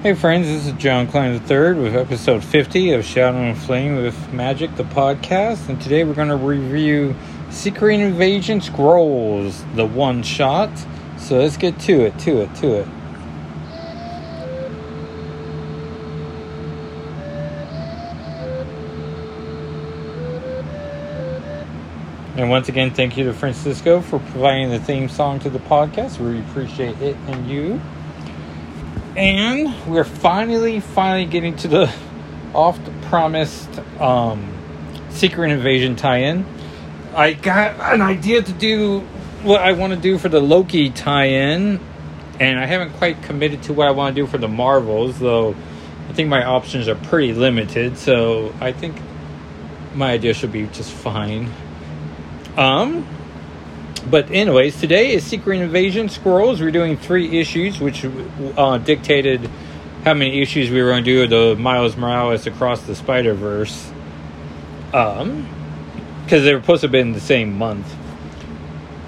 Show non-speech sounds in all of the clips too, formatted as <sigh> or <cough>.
Hey friends, this is John Klein III with episode 50 of Shadow and Flame with Magic, the podcast. And today we're going to review Secret Invasion Skrulls, the one shot. So let's get to it, to it, to it. And once again, thank you to Francisco for providing the theme song to the podcast. We appreciate it and you. And we're finally, finally getting to the oft promised um, Secret Invasion tie in. I got an idea to do what I want to do for the Loki tie in, and I haven't quite committed to what I want to do for the Marvels, though I think my options are pretty limited, so I think my idea should be just fine. Um, but anyways, today is Secret Invasion Skrulls. We're doing three issues, which uh, dictated how many issues we were going to do the Miles Morales Across the Spider Verse. Um, because they were supposed to have been the same month.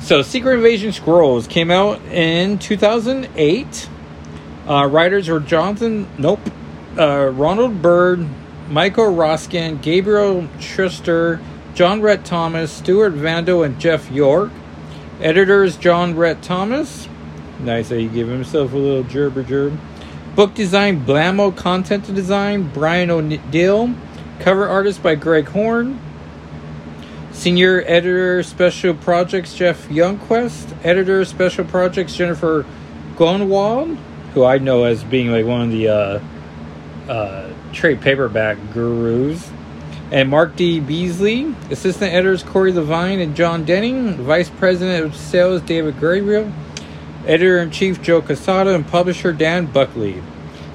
So, Secret Invasion Skrulls came out in 2008. Uh, writers were Jonathan, nope, uh, Ronald Byrd, Michael Hoskin, Gabriel Shuster, John Rhett Thomas, Stuart Vandal, and Jeff York. Editors John Rhett Thomas. Nice that he gave himself a little gerber gerb. Book design Blamo Content design Brian O'Dill. Cover artist by Greg Horn. Senior editor special projects Jeff Youngquist. Editor special projects Jennifer Grunwald, who I know as being like one of the uh, uh, trade paperback gurus and Mark D. Beazley. Assistant editors Corey Levine and John Denning. Vice President of Sales David Gabriel. Editor in Chief Joe Quesada and publisher Dan Buckley.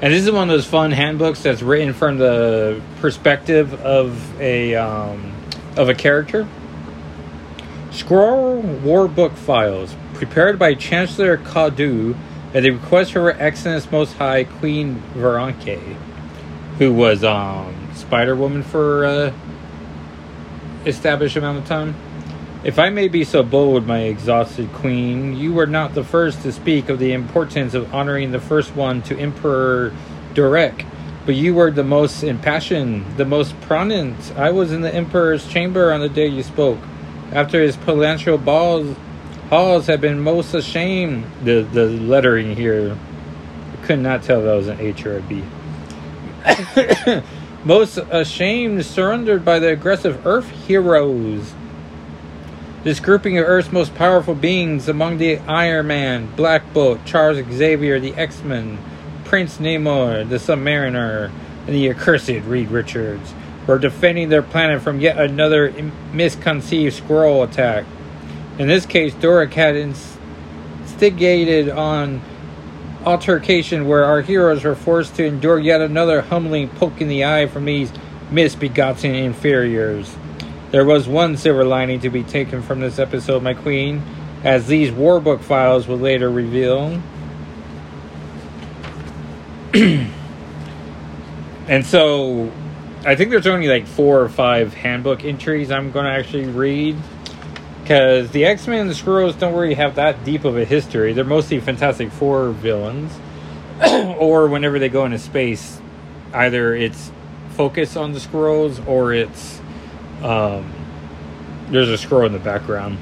And this is one of those fun handbooks that's written from the perspective of a um, of a character. Skrull War Book Files, prepared by Chancellor Cadu at the request of Her Excellence Most High Queen Veranke, who was um, Spider Woman for uh, established amount of time. If I may be so bold, my exhausted queen, you were not the first to speak of the importance of honoring the first one to Emperor Dorrek, but you were the most impassioned, the most prominent. I was in the Emperor's chamber on the day you spoke. After his palatial balls, halls had been most ashamed. The the lettering here, I could not tell if that was an H or a B. <coughs> <coughs> most ashamed, surrendered by the aggressive Earth heroes. This grouping of Earth's most powerful beings among the Iron Man, Black Bolt, Charles Xavier, the X Men, Prince Namor, the Submariner, and the accursed Reed Richards were defending their planet from yet another misconceived Skrull attack. In this case, Dorrek had instigated on altercation where our heroes were forced to endure yet another humbling poke in the eye from these misbegotten inferiors. There was one silver lining to be taken from this episode, my queen, as these warbook files will later reveal. <clears throat> and so, I think there's only like four or five handbook entries I'm going to actually read because the X Men and the Skrulls don't really have that deep of a history. They're mostly Fantastic Four villains, <clears throat> or whenever they go into space, either it's focus on the Skrulls or it's um, there's a Skrull in the background.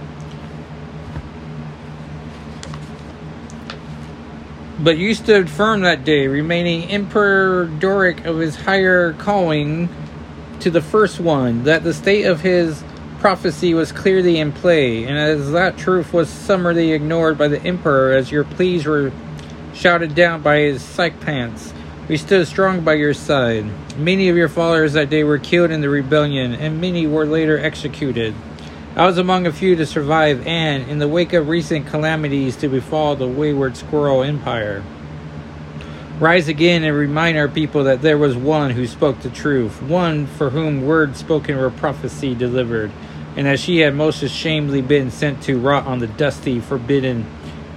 But you stood firm that day, remaining Emperor Dorrek of his higher calling to the first one, that the state of his prophecy was clearly in play, and as that truth was summarily ignored by the Emperor as your pleas were shouted down by his sycophants, we stood strong by your side. Many of your followers that day were killed in the rebellion, and many were later executed. I was among a few to survive, and, in the wake of recent calamities to befall the wayward Skrull Empire, rise again and remind our people that there was one who spoke the truth, one for whom words spoken were prophecy delivered, and that she had most ashamedly been sent to rot on the dusty, forbidden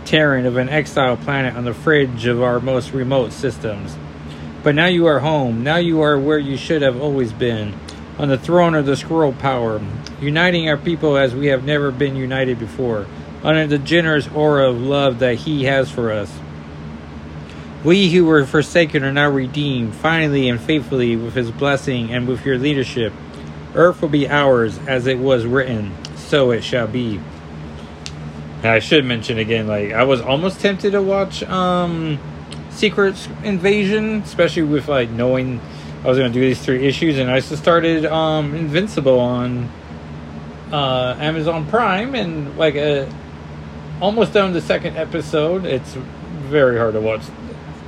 terrain of an exile planet on the fringe of our most remote systems. But now you are home. Now you are where you should have always been, on the throne of the Skrull power, uniting our people as we have never been united before, under the generous aura of love that He has for us. We who were forsaken are now redeemed, finally and faithfully, with his blessing and with your leadership. Earth will be ours, as it was written, so it shall be. And I should mention again, like I was almost tempted to watch um Secret Invasion, especially with like knowing I was gonna do these three issues, and I just started um Invincible on uh Amazon Prime, and like a almost done the second episode. It's very hard to watch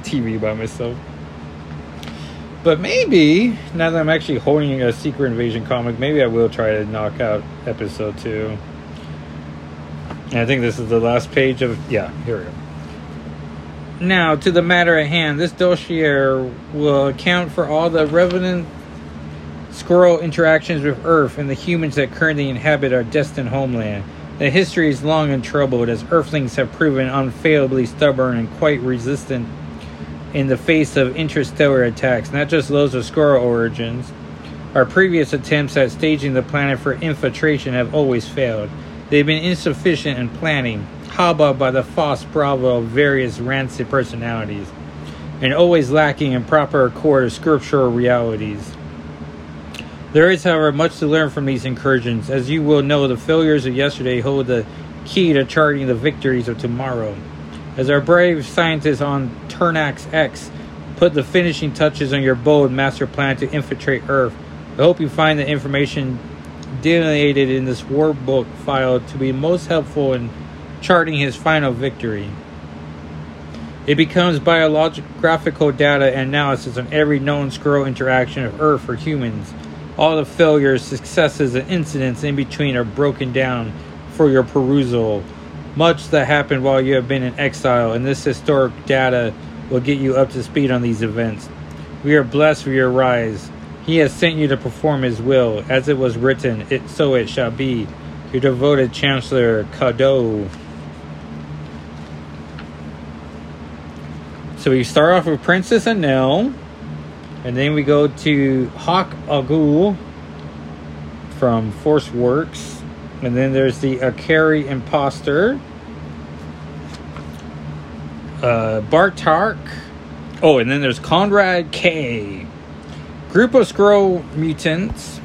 TV by myself. But maybe now that I'm actually holding a Secret Invasion comic, maybe I will try to knock out episode two. And I think this is the last page of yeah. Here we go. Now to the matter at hand. This dossier will account for all the revenant Skrull interactions with Earth and the humans that currently inhabit our destined homeland. The history is long and troubled, as Earthlings have proven unfailably stubborn and quite resistant in the face of interstellar attacks, not just those of Skrull origins. Our previous attempts at staging the planet for infiltration have always failed. They've been insufficient in planning, hobbled by the false bravo of various rancid personalities, and always lacking in proper accord of scriptural realities. There is, however, much to learn from these incursions. As you will know, the failures of yesterday hold the key to charting the victories of tomorrow. As our brave scientists on Turnax X put the finishing touches on your bold master plan to infiltrate Earth, I hope you find the information delineated in this workbook file to be most helpful in charting his final victory. It becomes biographical data and analysis on every known Skrull interaction of Earth for humans all the failures, successes, and incidents in between are broken down for your perusal. Much that happened while you have been in exile, and this historic data will get you up to speed on these events. We are blessed for your rise. He has sent you to perform his will, as it was written, it so it shall be. Your devoted Chancellor Cadeau. So we start off with Princess Enel. And then we go to Hawk Agul from Force Works. And then there's the Akari Imposter. Uh, Bartark. Oh, and then there's Conrad K. Group of Skrull mutants,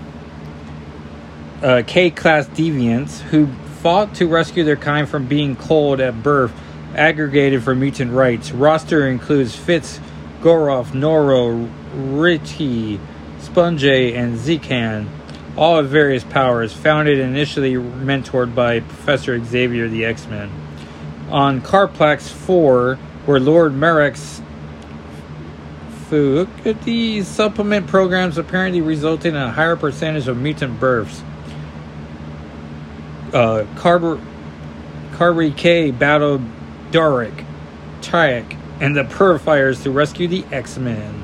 uh, K class deviants, who fought to rescue their kind from being cold at birth, aggregated for mutant rights. Roster includes Fitz, Goroff, Noro, Riti, Sponge, and Zekan, all of various powers, founded and initially mentored by Professor Xavier the X Men. On Carplax 4, where Lord Marek's these supplement programs apparently resulted in a higher percentage of mutant births. Uh, K battled Dorrek, Tyek, and the Purifiers to rescue the X Men.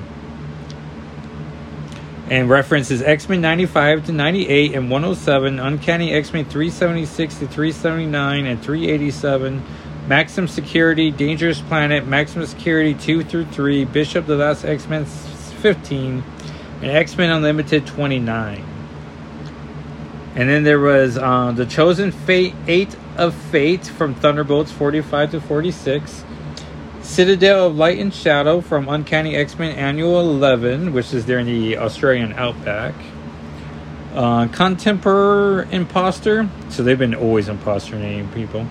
And references X Men 95 to 98 and 107, Uncanny X Men 376 to 379 and 387, Maximum Security, Dangerous Planet, Maximum Security 2 through 3, Bishop the Last X Men 15, and X Men Unlimited 29. And then there was uh, The Chosen Fate 8 of Fate from Thunderbolts 45 to 46. Citadel of Light and Shadow from Uncanny X Men Annual 11, which is there in the Australian outback. Uh, Contemporary Imposter, so they've been always imposter name people.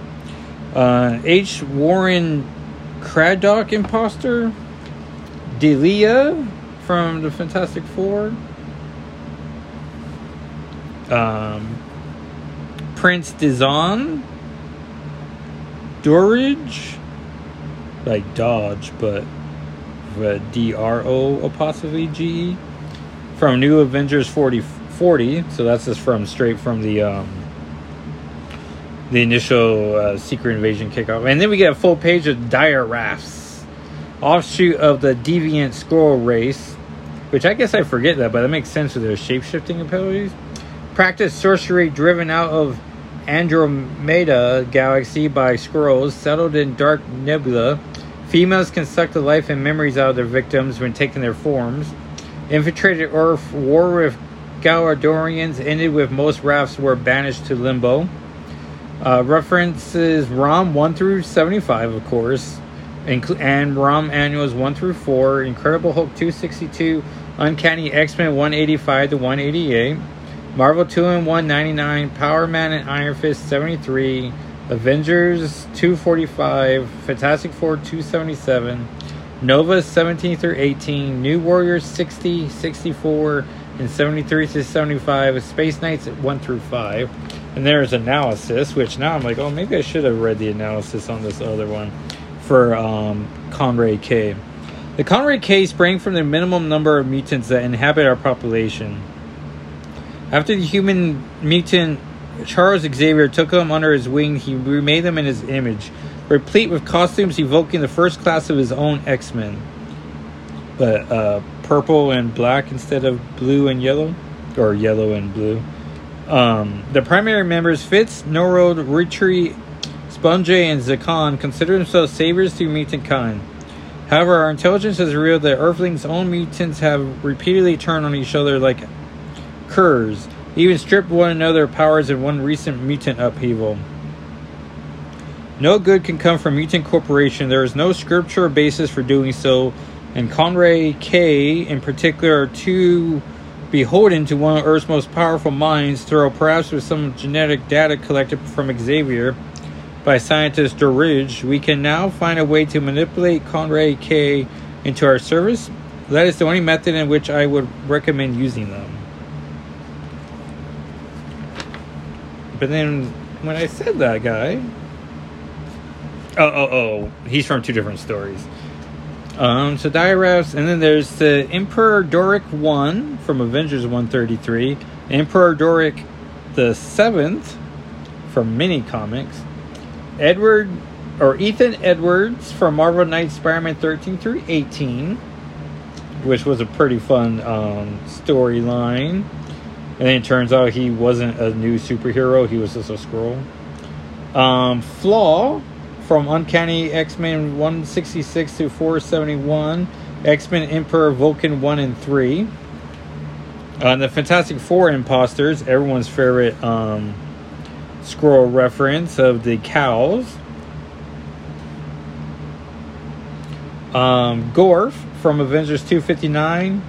Uh, H. Warren Craddock Imposter. Delia from the Fantastic Four. Um, Prince Dizon. Dorridge like Dodge, but the D R O apostrophe G E from New Avengers 40, 40 So that's just from straight from the um, the initial uh, Secret Invasion kickoff, and then we get a full page of Dire Wraiths, offshoot of the Deviant Skrull race, which I guess I forget that, but that makes sense with their shape shifting abilities. Practice sorcery driven out of Andromeda galaxy by Skrulls settled in dark nebula. Females can suck the life and memories out of their victims when taking their forms. Infiltrated Earth war with Galadorians ended with most wraiths were banished to limbo. Uh, references ROM 1 through 75, of course. Incl- and ROM annuals 1 through 4, Incredible Hulk 262, Uncanny X Men 185 to 188, Marvel 2 and 199, Power Man and Iron Fist 73, Avengers 245, Fantastic Four 277, Nova 17 through 18, New Warriors 60, 64, and 73 to 75, Space Knights 1 through 5. And there's analysis, which now I'm like, oh, maybe I should have read the analysis on this other one for um, K. The Conray K sprang from the minimum number of mutants that inhabit our population. After the human mutant Charles Xavier took them under his wing, he remade them in his image, replete with costumes evoking the first class of his own X Men. But uh, purple and black instead of blue and yellow, or yellow and blue. Um, the primary members Fitz, Norod, Retreat, Sponge, and Zakon consider themselves saviors to mutant kind. However, our intelligence has revealed that Earthlings' own mutants have repeatedly turned on each other like curs, even stripped one another of powers in one recent mutant upheaval. No good can come from Mutant Corporation. There is no scriptural basis for doing so, and Conray K, in particular, are too beholden to one of Earth's most powerful minds, though perhaps with some genetic data collected from Xavier by scientist Doridge, we can now find a way to manipulate Conray K into our service. That is the only method in which I would recommend using them. But then when I said that guy, oh oh oh, he's from two different stories. Um, so Diarrhea, and then there's the Emperor Dorrek one from Avengers one thirty three, Emperor Dorrek the seventh from Mini Comics, Edward or Ethan Edwards from Marvel Knights Spider Man thirteen through eighteen, which was a pretty fun um, storyline. And then it turns out he wasn't a new superhero, he was just a Skrull. Um, Flaw from Uncanny X Men 166 to 471, X Men Emperor Vulcan 1 and 3. Uh, the Fantastic Four imposters, everyone's favorite um, Skrull reference of the cows. Um, Gorf from Avengers 259,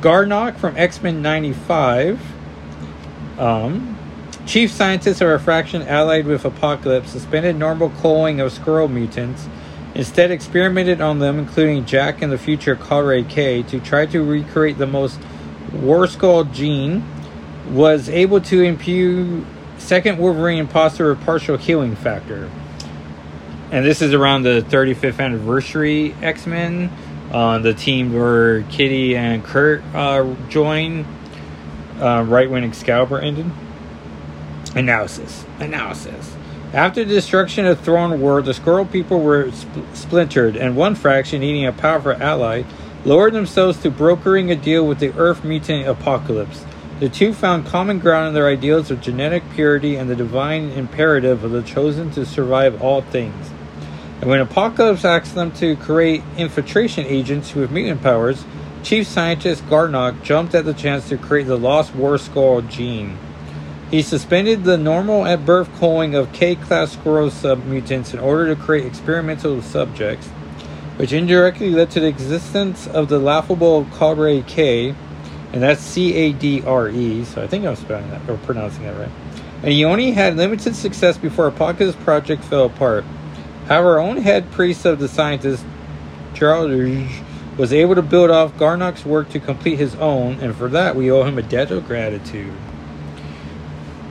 Garnock from X Men 95. Um, chief scientists of refraction allied with Apocalypse suspended normal culling of Skrull mutants, instead experimented on them, including Jack and the future Conray K, to try to recreate the most War Skrull gene, was able to imbue second Wolverine imposter with partial healing factor. And this is around the 35th anniversary X Men, uh, the team where Kitty and Kurt uh, join uh, right when Excalibur ended. Analysis. Analysis. After the destruction of Throne World, the Skrull people were sp- splintered, and one faction, needing a powerful ally, lowered themselves to brokering a deal with the Earth mutant apocalypse. The two found common ground in their ideals of genetic purity and the divine imperative of the chosen to survive all things. And when Apocalypse asked them to create infiltration agents with mutant powers, Chief Scientist Garnock jumped at the chance to create the Lost War Skrull gene. He suspended the normal at birth culling of K class Skrull submutants in order to create experimental subjects, which indirectly led to the existence of the laughable Cadre K, and that's C A D R E, so I think I'm spelling that or pronouncing that right. And he only had limited success before Apocalypse Project fell apart. However, own head priest of the scientist, Charles was able to build off Garnock's work to complete his own, and for that we owe him a debt of gratitude.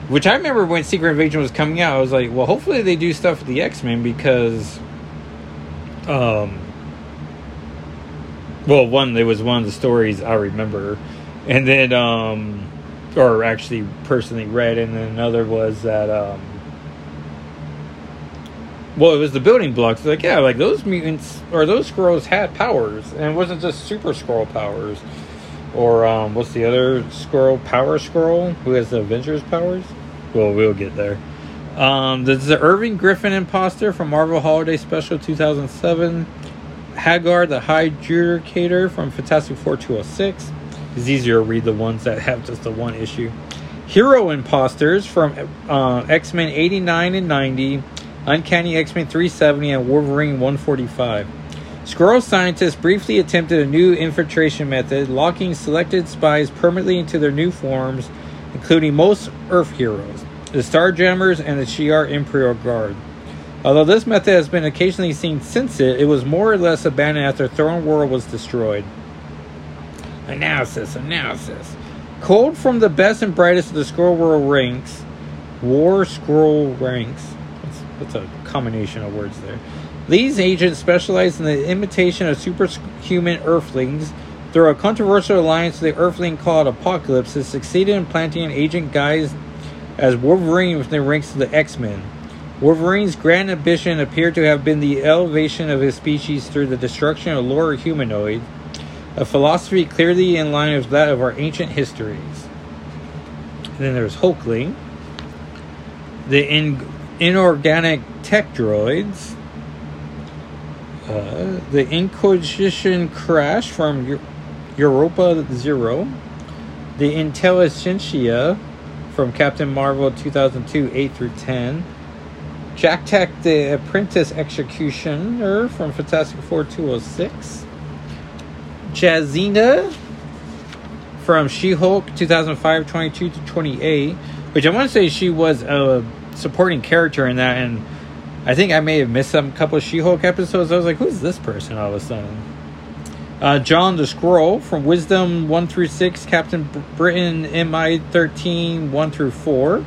Which I remember when Secret Invasion was coming out, I was like, well, hopefully they do stuff with the X Men because, um, well, one, there was one of the stories I remember, and then, um, or actually personally read, and then another was that, um, well, it was the building blocks. Like, yeah, like those mutants or those Skrulls had powers, and it wasn't just Super Skrull powers. Or um, what's the other Skrull? Power Skrull, who has the Avengers powers. Well, we'll get there. Um, this is the Irving Griffin imposter from Marvel Holiday Special 2007. Hagar, the High Judicator from Fantastic Four 206. It's easier to read the ones that have just the one issue. Hero imposters from uh, X Men 89 and 90. Uncanny X Men 370 and Wolverine 145. Skrull scientists briefly attempted a new infiltration method, locking selected spies permanently into their new forms, including most Earth heroes, the Starjammers, and the Shi'ar Imperial Guard. Although this method has been occasionally seen since it, it was more or less abandoned after Throne World was destroyed. Analysis, analysis. Cold from the best and brightest of the Skrull World ranks, War Skrull ranks. That's, a combination of words there. These agents specialize in the imitation of superhuman Earthlings. Through a controversial alliance, with the Earthling called Apocalypse has succeeded in planting an agent guised as Wolverine within the ranks of the X Men. Wolverine's grand ambition appeared to have been the elevation of his species through the destruction of lower humanoid, a philosophy clearly in line with that of our ancient histories. And then there's Hulkling, the in- inorganic tech droids, uh, the Inquisition crash from Europa Zero, the Intelligentsia from Captain Marvel 2002 8 through 10, Jack Tech the Apprentice Executioner from Fantastic Four 206, Jazinda from She Hulk 2005 22 to 28, which I want to say she was a supporting character in that and I think I may have missed some couple of She-Hulk episodes. I was like, "Who's this person?" All of a sudden, uh, John the Skrull from Wisdom one through six, Captain Britain MI thirteen one through four.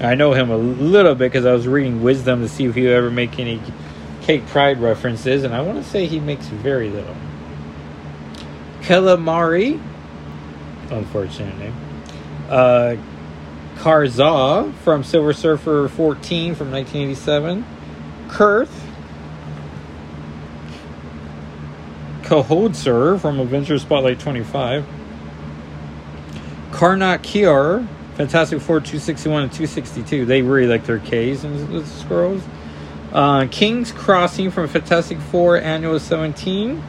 I know him a little bit because I was reading Wisdom to see if he would ever make any Kate Pryde references, and I want to say he makes very little. Calamari, unfortunate name. Uh, Karza from Silver Surfer 14 from 1987. Kurth, Kahodser from Avengers Spotlight 25, Karnak Kiar, Fantastic Four 261 and 262. They really like their Ks in the Skrulls. Uh, King's Crossing from Fantastic Four Annual 17.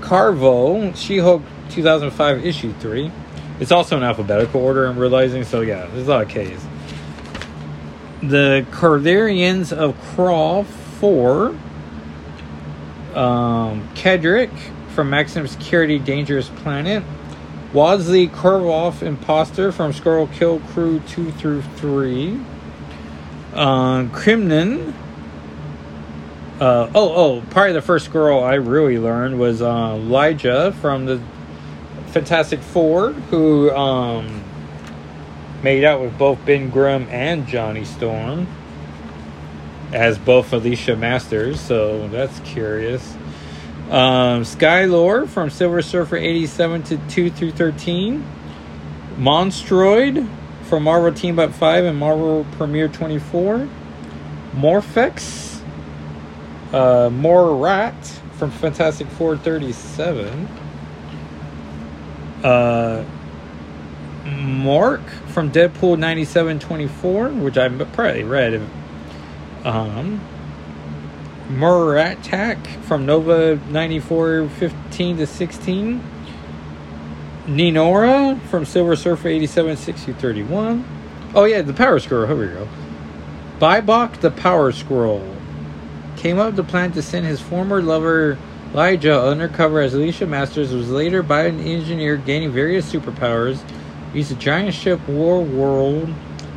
Carvo, She Hulk 2005 Issue 3. It's also in alphabetical order, I'm realizing, so yeah, there's a lot of Ks the Corvarians of Crawl 4, um, Kedrick from Maximum Security Dangerous Planet, Wadsley Korvoff Imposter from Skrull Kill Crew 2 through 3, uh, Crimnon. Uh, oh, oh, probably the first girl I really learned was uh, Lyja from the Fantastic Four, who um, made out with both Ben Grimm and Johnny Storm as both Alicia Masters, so that's curious. Um, Skylore from Silver Surfer 87 to 2 through 13. Monstroid from Marvel Team Up 5 and Marvel Premiere 24. Morphex. Uh, Morat from Fantastic Four 37. Uh, Mark from Deadpool 9724, which I probably read. Um, Muratak from Nova 9415 to 16. Ninora from Silver Surfer 87 60 31. Oh, yeah, the Power Skrull. Here we go. Paibok the Power Skrull came up the plan to send his former lover Lyja undercover as Alicia Masters was later by an engineer gaining various superpowers used a giant ship War World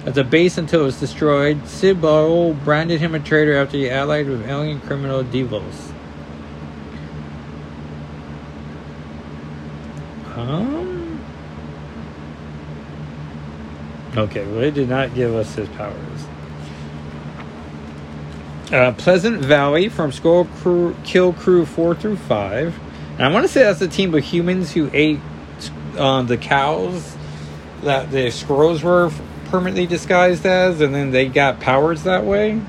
as a base until it was destroyed. Sibol branded him a traitor after he allied with alien criminal Devos. Um. Okay, well, it did not give us his powers. Uh, Pleasant Valley from Skrull Crew, Kill Crew 4 through 5. And I want to say that's a team of humans who ate uh, the cows that the Skrulls were permanently disguised as, and then they got powers that way.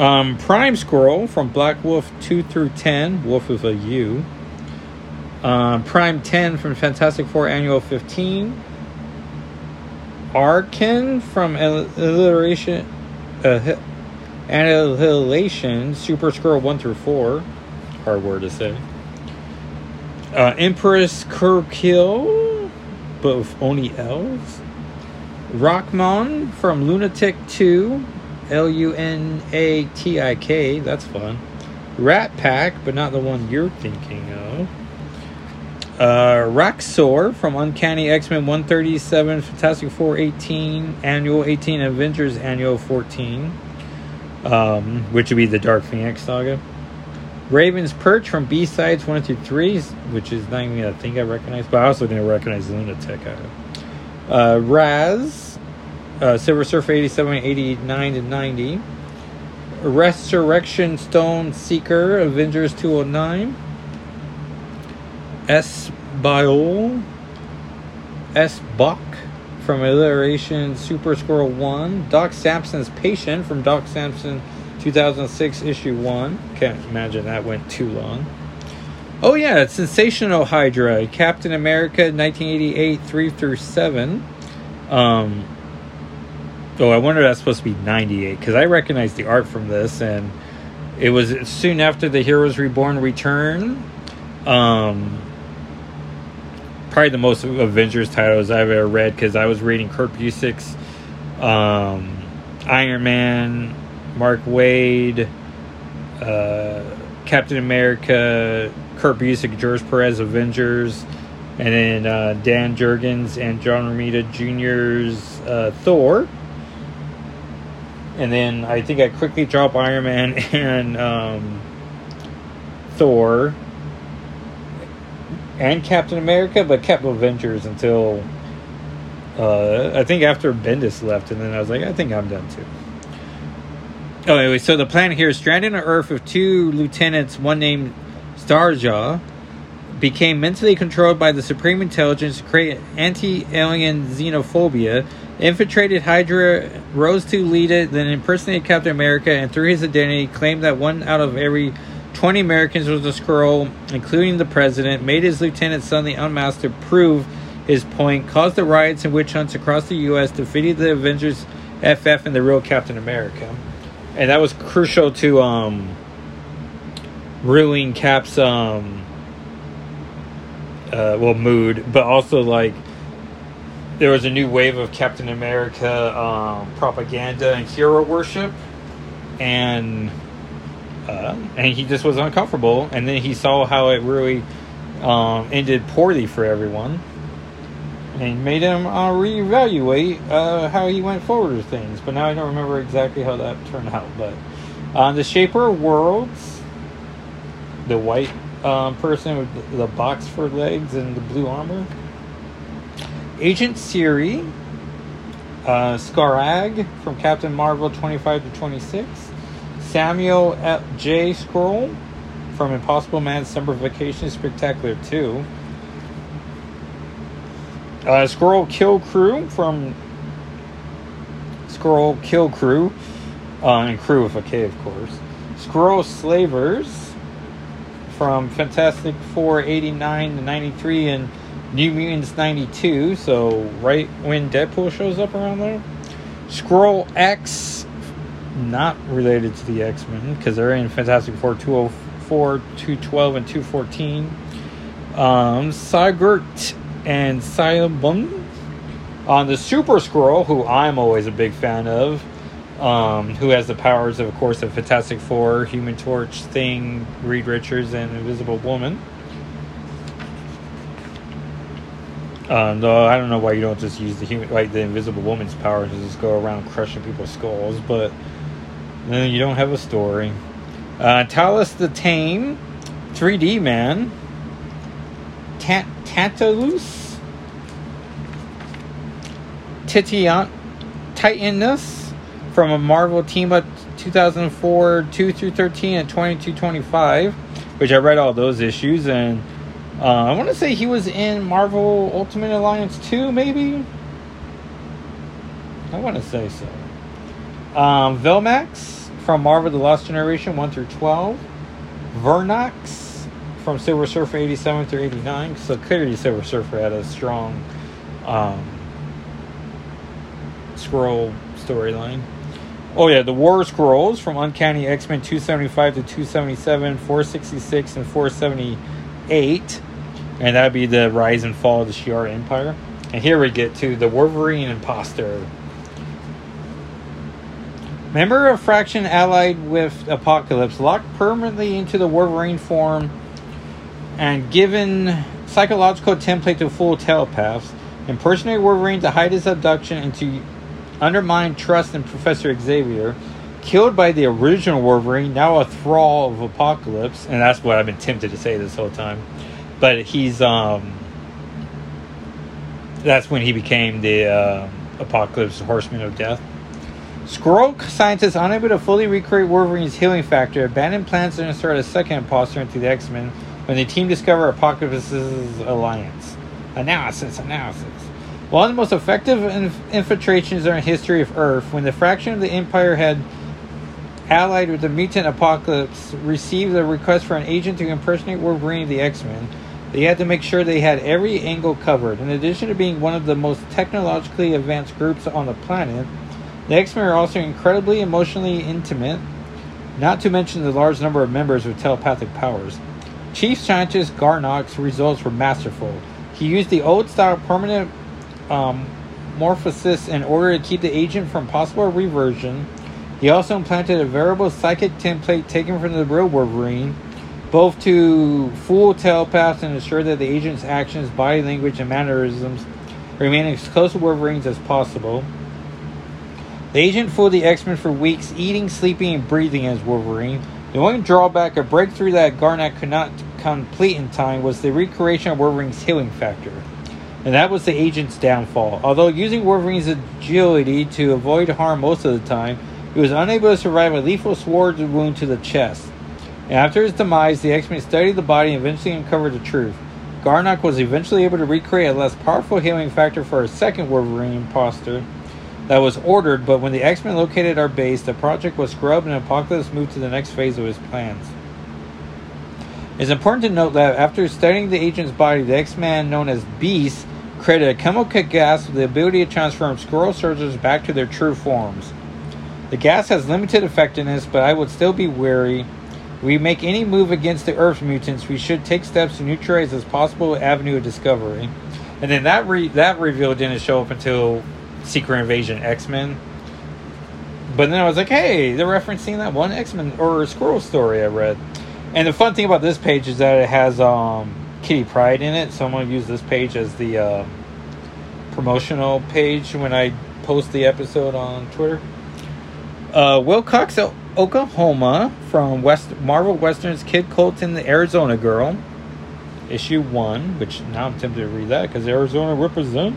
Um, Prime Skrull from Black Wolf 2 through 10, Wolf with a U. Um, Prime 10 from Fantastic Four Annual 15. Arkin from Alliteration, uh, Annihilation, Super Skrull 1 through 4. Hard word to say. Uh, Empress Kurkil but with only elves. Rockmon from Lunatik 2, L U N A T I K, that's fun. Rat Pack, but not the one you're thinking of. Uh, Roxor from Uncanny X Men 137, Fantastic Four 18, Annual 18, Avengers Annual 14, um, which would be the Dark Phoenix saga. Raven's Perch from B Sides 1 through 3, which is not even a thing I recognize, but I also didn't recognize Lunatik. Uh, Raz, uh, Silver Surfer 87, 89 to 90. Resurrection Stone Seeker, Avengers 209. S. Biol, S. Buck from Alliteration Super Skrull 1, Doc Samson's Patient from Doc Samson 2006 issue 1. Can't imagine that went too long. Oh, yeah, it's Sensational Hydra, Captain America 1988 3 through 7. Um, oh, I wonder that's supposed to be 98 because I recognize the art from this, and it was soon after the Heroes Reborn return. Um, probably the most Avengers titles I've ever read because I was reading Kurt Busiek's um, Iron Man, Mark Waid, uh, Captain America, Kurt Busiek, George Perez Avengers, and then uh, Dan Jurgens and John Romita Jr.'s uh, Thor. And then I think I quickly dropped Iron Man <laughs> and um, Thor and Captain America, but kept Avengers until uh, I think after Bendis left, and then I was like, I think I'm done too. Oh, anyway, so the plan here is stranded on Earth with two lieutenants, one named Starjaw, became mentally controlled by the Supreme Intelligence to create anti-alien xenophobia, infiltrated Hydra, rose to lead it, then impersonated Captain America, and through his identity claimed that one out of every 20 Americans was a Skrull, including the president, made his lieutenant suddenly unmasked to prove his point, caused the riots and witch hunts across the U.S., defeated the Avengers FF and the real Captain America. And that was crucial to um, ruling Cap's um, uh, well mood, but also like there was a new wave of Captain America um, propaganda and hero worship, and uh, and he just was uncomfortable. And then he saw how it really um, ended poorly for everyone, and made him uh, reevaluate uh, how he went forward with things. But now I don't remember exactly how that turned out. But uh, the Shaper of Worlds, the white um, person with the box for legs and the blue armor, Agent Siri. Uh, Scarag from Captain Marvel 25 to 26. Samuel. J. Skrull from Impossible Man Summer Vacation Spectacular 2. Uh, Skrull Kill Crew from Skrull Kill Crew. Uh, and Crew with a K, of course. Skrull Slavers from Fantastic Four 89 to 93 and New Mutants 92. So, right when Deadpool shows up around there. Skrull X not related to the X Men because they're in Fantastic Four 204, 212, and 214. Um, Sigurt and Silabum on the Super Skrull, who I'm always a big fan of, um, who has the powers, of, of course, of Fantastic Four, Human Torch, Thing, Reed Richards, and Invisible Woman. Um, though I don't know why you don't just use the human, like the Invisible Woman's powers, to just go around crushing people's skulls, but then you don't have a story. Uh, Talus the Tame, 3D Man, Tant- Tantalus, Titian, Titanus from a Marvel team up 2004 2 through 13 and 22 25, which I read all those issues and uh, I want to say he was in Marvel Ultimate Alliance 2, maybe. I want to say so. Um, Velmax from Marvel The Lost Generation 1 through 12. Vernox from Silver Surfer 87 through 89. So clearly, Silver Surfer had a strong um, Skrull storyline. Oh, yeah, the War Skrulls from Uncanny X Men 275 to 277, 466, and 478 and that'd be the rise and fall of the Shi'ar Empire. And here we get to the Wolverine imposter. Member of Fraction allied with Apocalypse, locked permanently into the Wolverine form and given psychological template to fool telepaths, impersonate Wolverine to hide his abduction and to undermine trust in Professor Xavier. Killed by the original Wolverine, now a thrall of Apocalypse, and that's what I've been tempted to say this whole time. But he's um, that's when he became the uh, Apocalypse Horseman of Death. Skrull scientists unable to fully recreate Wolverine's healing factor abandon plans to insert a second imposter into the X Men when the team discover Apocalypse's alliance. Analysis, analysis. One of the most effective inf- infiltrations in the history of Earth, when the fraction of the Empire had allied with the mutant Apocalypse, received a request for an agent to impersonate Wolverine the X Men. They had to make sure they had every angle covered. In addition to being one of the most technologically advanced groups on the planet, the X Men are also incredibly emotionally intimate, not to mention the large number of members with telepathic powers. Chief Scientist Garnok's results were masterful. He used the old style permanent um, morphosis in order to keep the agent from possible reversion. He also implanted a variable psychic template taken from the real Wolverine, both to fool telepaths and ensure that the agent's actions, body language, and mannerisms remain as close to Wolverine's as possible. The agent fooled the X Men for weeks, eating, sleeping, and breathing as Wolverine. The only drawback, a breakthrough that Garnak could not complete in time, was the recreation of Wolverine's healing factor. And that was the agent's downfall. Although using Wolverine's agility to avoid harm most of the time, he was unable to survive a lethal sword wound to the chest. And after his demise, the X Men studied the body and eventually uncovered the truth. Garnak was eventually able to recreate a less powerful healing factor for a second Wolverine imposter that was ordered, but when the X Men located our base, the project was scrubbed and Apocalypse moved to the next phase of his plans. It's important to note that after studying the agent's body, the X Man known as Beast created a chemical gas with the ability to transform Skrull soldiers back to their true forms. The gas has limited effectiveness, but I would still be wary. If we make any move against the Earth mutants, we should take steps to neutralize this possible avenue of discovery. And then that re- that reveal didn't show up until Secret Invasion X Men. But then I was like, hey, they're referencing that one X Men or Skrull story I read. And the fun thing about this page is that it has um, Kitty Pryde in it, so I'm going to use this page as the uh, promotional page when I post the episode on Twitter. Uh, Wilcox, Oklahoma, from West Marvel Westerns Kid Colton, the Arizona Girl, issue one, which now I'm tempted to read that because Arizona represent.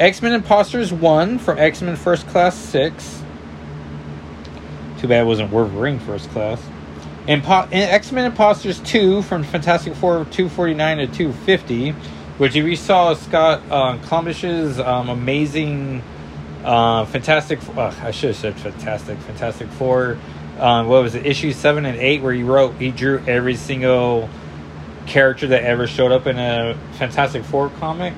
X Men Imposters 1 from X Men First Class 6. Too bad it wasn't Wolverine First Class. Impo- X Men Imposters 2 from Fantastic Four 249 to 250, which if you saw Scott uh, Klumish's um, amazing uh, Fantastic, uh, I should have said Fantastic, Fantastic Four, um, what was it, issue 7 and 8, where he wrote, he drew every single character that ever showed up in a Fantastic Four comic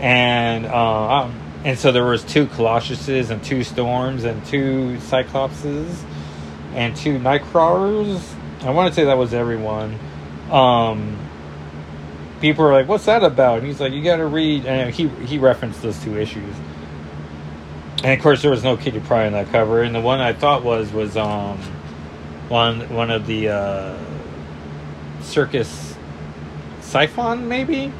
and uh, um, and so there was two Colossuses and two Storms and two Cyclopses and two Nightcrawlers. I want to say that was everyone. Um, people are like, "What's that about?" And he's like, "You got to read." And he he referenced those two issues. And of course, there was no Kitty Pryde on that cover. And the one I thought was was um one one of the uh, circus Siphon maybe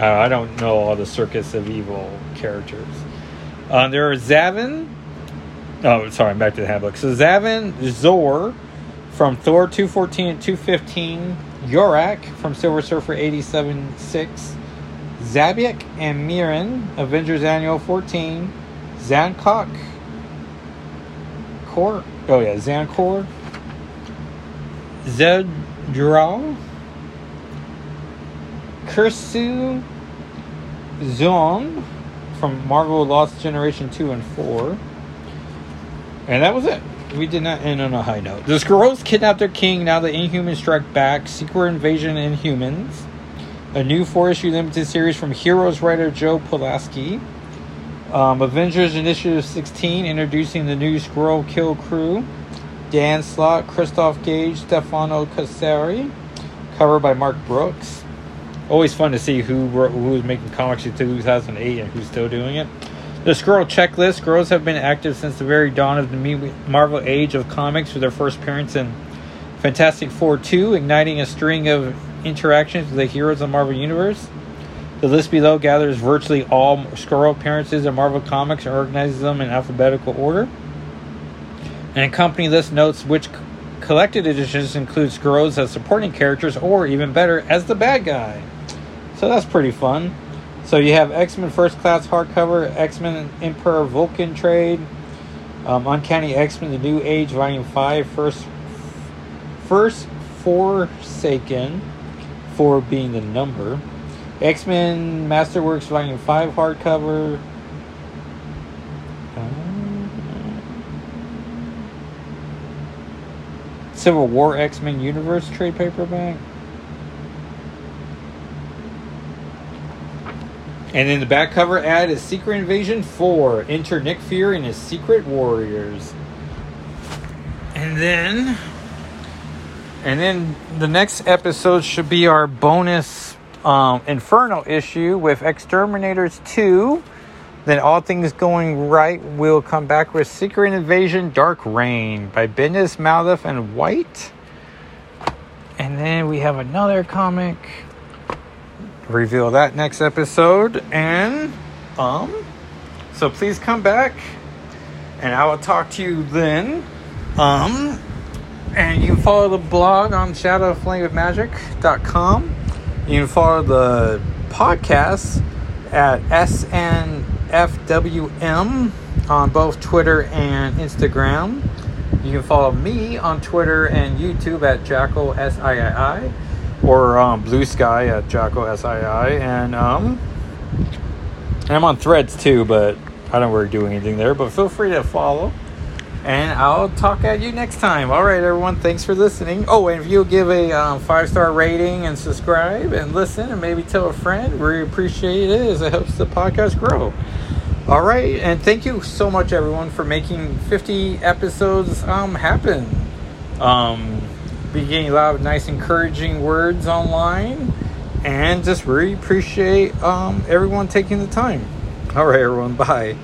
uh, I don't know all the Circus of Evil characters. Uh, there are Zavin. Oh, sorry, I'm back to the handbook. So Zavin Zor from Thor 214 and 215. Yorak from Silver Surfer 87 6. Zabiak and Miran, Avengers Annual 14. Zankok. Core. Oh, yeah, Zancor. Zedral. Kursu Zong from Marvel Lost Generation 2 and 4. And that was it. We did not end on a high note. The Skrulls kidnapped their king. Now the Inhumans strike back. Secret Invasion Inhumans. A new four issue limited series from Heroes writer Joe Pokaski. Um, Avengers Initiative 16 introducing the new Skrull Kill crew. Dan Slott, Christos Gage, Stefano Caselli. Covered by Mark Brooks always fun to see who who was making comics in 2008 and who's still doing it. The Skrull checklist. Skrulls have been active since the very dawn of the Marvel Age of Comics with their first appearance in Fantastic Four 2, igniting a string of interactions with the heroes of the Marvel Universe. The list below gathers virtually all Skrull appearances in Marvel Comics and organizes them in alphabetical order. An accompanying list notes which collected editions include Skrulls as supporting characters or, even better, as the bad guy. So that's pretty fun. So you have X Men First Class hardcover, X Men Emperor Vulcan trade, um, Uncanny X Men The New Age Volume 5, First, first Foursaken, 4 being the number, X Men Masterworks Volume 5 hardcover. Uh, Civil War X Men Universe trade paperback. And then the back cover ad is Secret Invasion 4. Enter Nick Fury and his Secret Warriors. And then and then the next episode should be our bonus um, Inferno issue with X-Terminators 2. Then all things going right, we'll come back with Secret Invasion Dark Reign by Bendis, Malouf, and White. And then we have another comic reveal that next episode. And, um, so please come back and I will talk to you then. Um, and you can follow the blog on shadowflameofmagic.com. You can follow the podcast at SNFWM on both Twitter and Instagram. You can follow me on Twitter and YouTube at Jackal SII or um, Blue Sky at Jocko SII, and um, and I'm on Threads too, but I don't really do anything there. But feel free to follow, and I'll talk at you next time. All right, everyone, thanks for listening. Oh, and if you'll give a um, five star rating and subscribe and listen, and maybe tell a friend, we appreciate it as it helps the podcast grow. All right, and thank you so much, everyone, for making 50 episodes um, happen. Um, be getting a lot of nice, encouraging words online, and just really appreciate um, everyone taking the time. All right, everyone, bye.